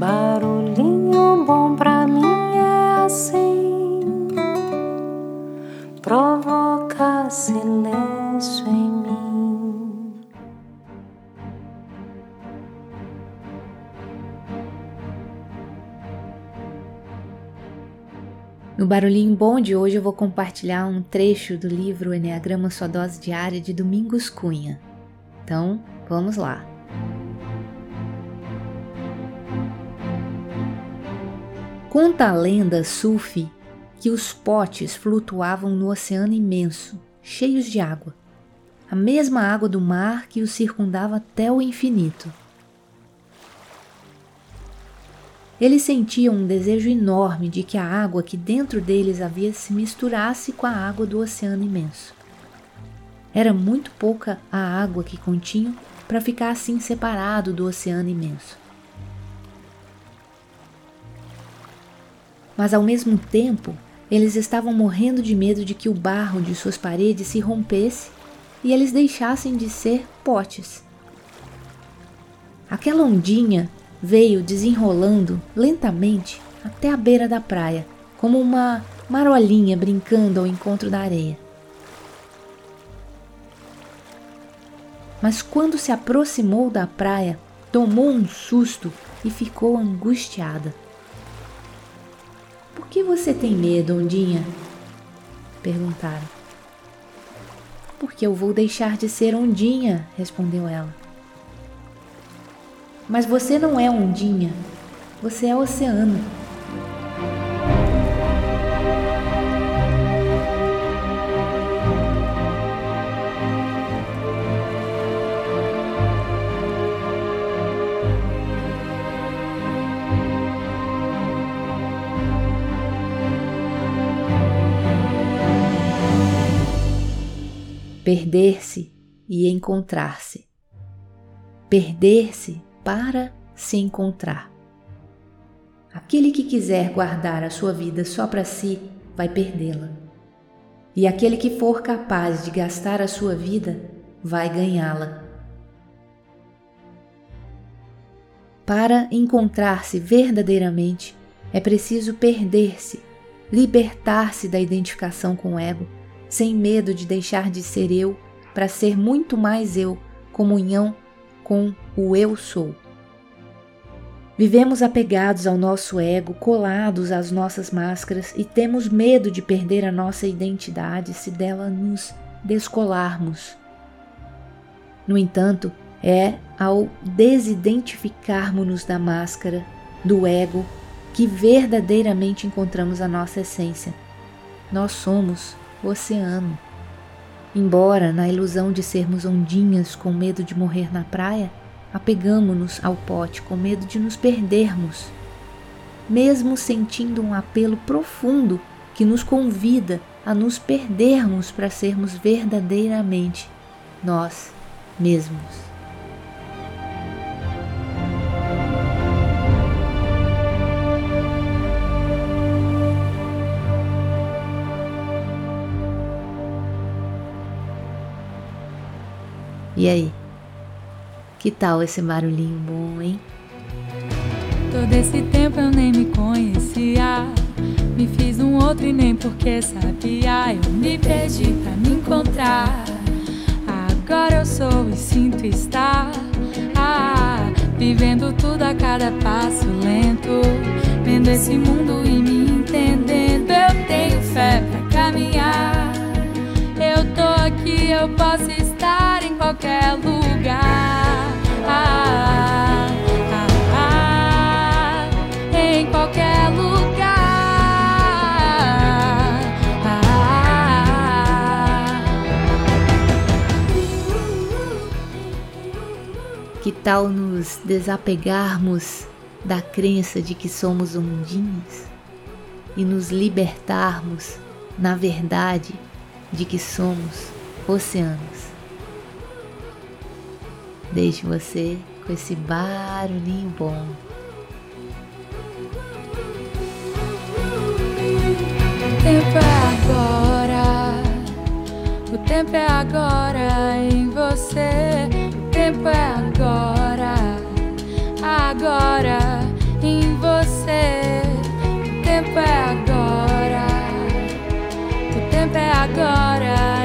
Barulhinho bom pra mim é assim, provoca silêncio em mim. No Barulhinho Bom de hoje eu vou compartilhar um trecho do livro Enneagrama Sua Dose Diária de Domingos Cunha. Então, vamos lá. Conta a lenda Sufi que os potes flutuavam no oceano imenso, cheios de água, a mesma água do mar que os circundava até o infinito. Eles sentiam um desejo enorme de que a água que dentro deles havia se misturasse com a água do oceano imenso. Era muito pouca a água que continham para ficar assim separado do oceano imenso. Mas ao mesmo tempo eles estavam morrendo de medo de que o barro de suas paredes se rompesse e eles deixassem de ser potes. Aquela ondinha veio desenrolando lentamente até a beira da praia, como uma marolinha brincando ao encontro da areia. Mas quando se aproximou da praia, tomou um susto e ficou angustiada. Por que você tem medo, Ondinha? Perguntaram. Porque eu vou deixar de ser Ondinha, respondeu ela. Mas você não é Ondinha, você é oceano. Perder-se e encontrar-se. Perder-se para se encontrar. Aquele que quiser guardar a sua vida só para si vai perdê-la. E aquele que for capaz de gastar a sua vida vai ganhá-la. Para encontrar-se verdadeiramente, é preciso perder-se, libertar-se da identificação com o ego sem medo de deixar de ser eu para ser muito mais eu, comunhão com o eu sou. Vivemos apegados ao nosso ego, colados às nossas máscaras e temos medo de perder a nossa identidade se dela nos descolarmos. No entanto, é ao desidentificarmos-nos da máscara, do ego, que verdadeiramente encontramos a nossa essência. Nós somos o oceano. Embora, na ilusão de sermos ondinhas com medo de morrer na praia, apegamo-nos ao pote com medo de nos perdermos, mesmo sentindo um apelo profundo que nos convida a nos perdermos para sermos verdadeiramente nós mesmos. E aí? Que tal esse barulhinho bom, hein? Todo esse tempo eu nem me conhecia. Me fiz um outro e nem porque sabia. Eu me perdi pra me encontrar. Agora eu sou e sinto estar. Ah, vivendo tudo a cada passo lento. Vendo esse mundo e me entendendo. Que tal nos desapegarmos da crença de que somos ondinhas e nos libertarmos, na verdade, de que somos oceanos? Deixe você com esse barulhinho bom. O tempo é agora, o tempo é agora em você. agora em você. O tempo é agora. O tempo é agora.